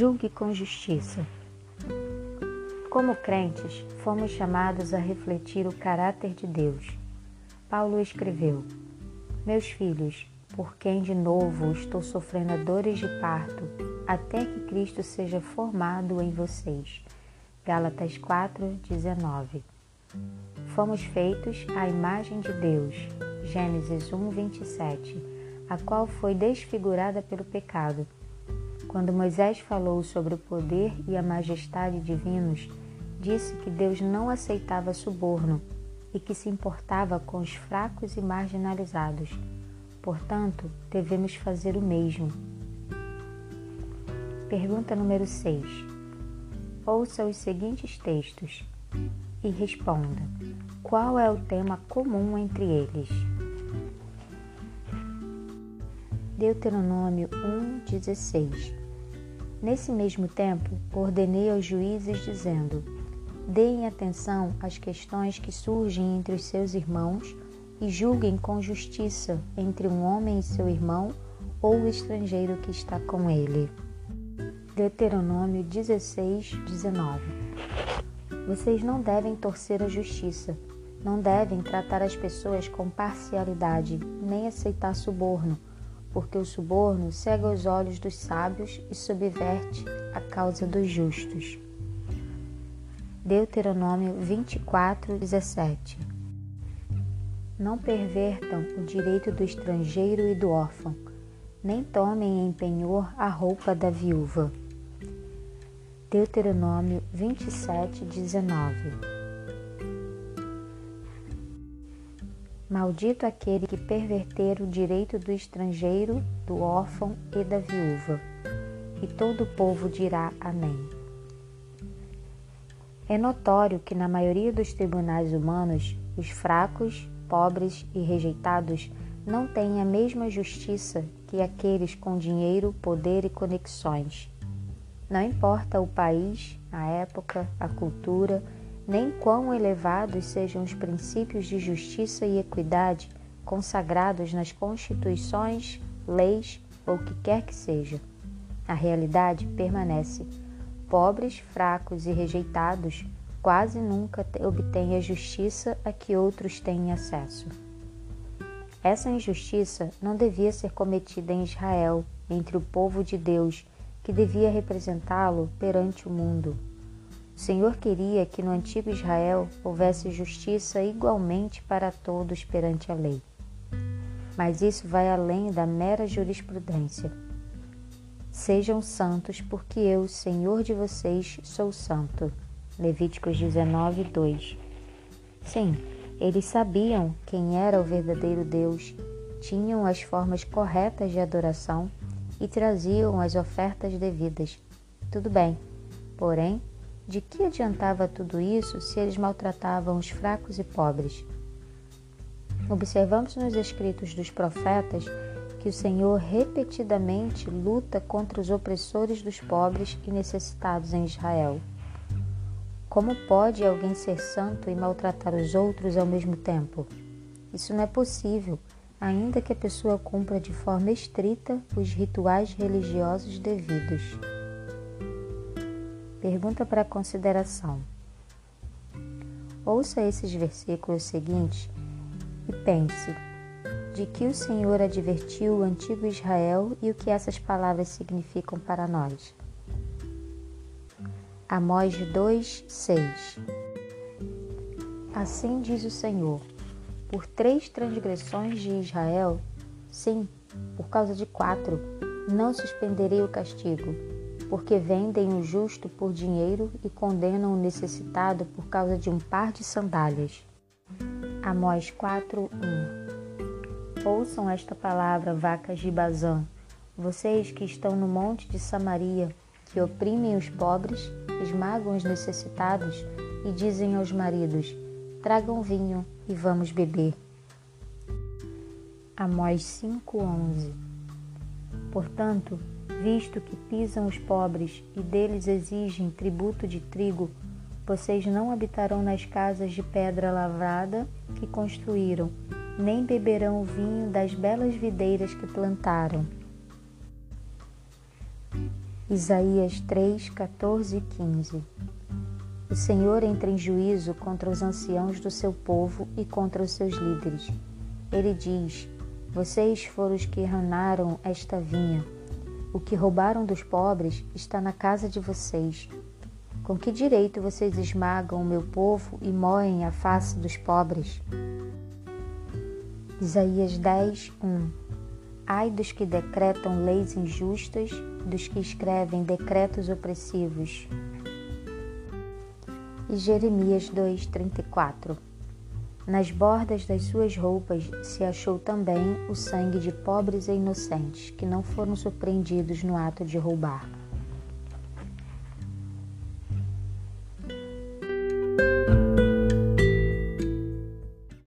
Julgue com justiça. Como crentes, fomos chamados a refletir o caráter de Deus. Paulo escreveu: Meus filhos, por quem de novo estou sofrendo dores de parto, até que Cristo seja formado em vocês. Gálatas 4:19. Fomos feitos à imagem de Deus. Gênesis 1:27, a qual foi desfigurada pelo pecado. Quando Moisés falou sobre o poder e a majestade divinos, disse que Deus não aceitava suborno e que se importava com os fracos e marginalizados. Portanto, devemos fazer o mesmo. Pergunta número 6. Ouça os seguintes textos e responda: qual é o tema comum entre eles? Deuteronômio 1,16 Nesse mesmo tempo, ordenei aos juízes, dizendo: Deem atenção às questões que surgem entre os seus irmãos e julguem com justiça entre um homem e seu irmão ou o estrangeiro que está com ele. Deuteronômio 16, 19 Vocês não devem torcer a justiça, não devem tratar as pessoas com parcialidade, nem aceitar suborno porque o suborno cega os olhos dos sábios e subverte a causa dos justos. Deuteronômio 24, 17 Não pervertam o direito do estrangeiro e do órfão, nem tomem em penhor a roupa da viúva. Deuteronômio 27, 19 Maldito aquele que perverter o direito do estrangeiro, do órfão e da viúva. E todo o povo dirá Amém. É notório que na maioria dos tribunais humanos, os fracos, pobres e rejeitados não têm a mesma justiça que aqueles com dinheiro, poder e conexões. Não importa o país, a época, a cultura, nem quão elevados sejam os princípios de justiça e equidade consagrados nas constituições, leis ou o que quer que seja. A realidade permanece. Pobres, fracos e rejeitados quase nunca obtêm a justiça a que outros têm acesso. Essa injustiça não devia ser cometida em Israel, entre o povo de Deus, que devia representá-lo perante o mundo. O Senhor queria que no antigo Israel houvesse justiça igualmente para todos perante a lei. Mas isso vai além da mera jurisprudência. Sejam santos, porque eu, Senhor de vocês, sou santo. Levíticos 19, 2. Sim, eles sabiam quem era o verdadeiro Deus, tinham as formas corretas de adoração e traziam as ofertas devidas. Tudo bem, porém, de que adiantava tudo isso se eles maltratavam os fracos e pobres? Observamos nos escritos dos profetas que o Senhor repetidamente luta contra os opressores dos pobres e necessitados em Israel. Como pode alguém ser santo e maltratar os outros ao mesmo tempo? Isso não é possível, ainda que a pessoa cumpra de forma estrita os rituais religiosos devidos. Pergunta para consideração. Ouça esses versículos seguintes e pense de que o Senhor advertiu o antigo Israel e o que essas palavras significam para nós. Amós 2, 6 Assim diz o Senhor: por três transgressões de Israel, sim, por causa de quatro, não suspenderei o castigo porque vendem o justo por dinheiro e condenam o necessitado por causa de um par de sandálias. Amós 4:1 Ouçam esta palavra, vacas de Bazã, vocês que estão no monte de Samaria, que oprimem os pobres, esmagam os necessitados e dizem aos maridos: Tragam vinho e vamos beber. Amós 5:11 Portanto, visto que pisam os pobres e deles exigem tributo de trigo, vocês não habitarão nas casas de pedra lavrada que construíram, nem beberão o vinho das belas videiras que plantaram. Isaías 3, 14 e 15 O Senhor entra em juízo contra os anciãos do seu povo e contra os seus líderes. Ele diz: Vocês foram os que ranaram esta vinha. O que roubaram dos pobres está na casa de vocês. Com que direito vocês esmagam o meu povo e moem a face dos pobres? Isaías 10, 1 Ai dos que decretam leis injustas, dos que escrevem decretos opressivos. E Jeremias 2:34. Nas bordas das suas roupas se achou também o sangue de pobres e inocentes, que não foram surpreendidos no ato de roubar.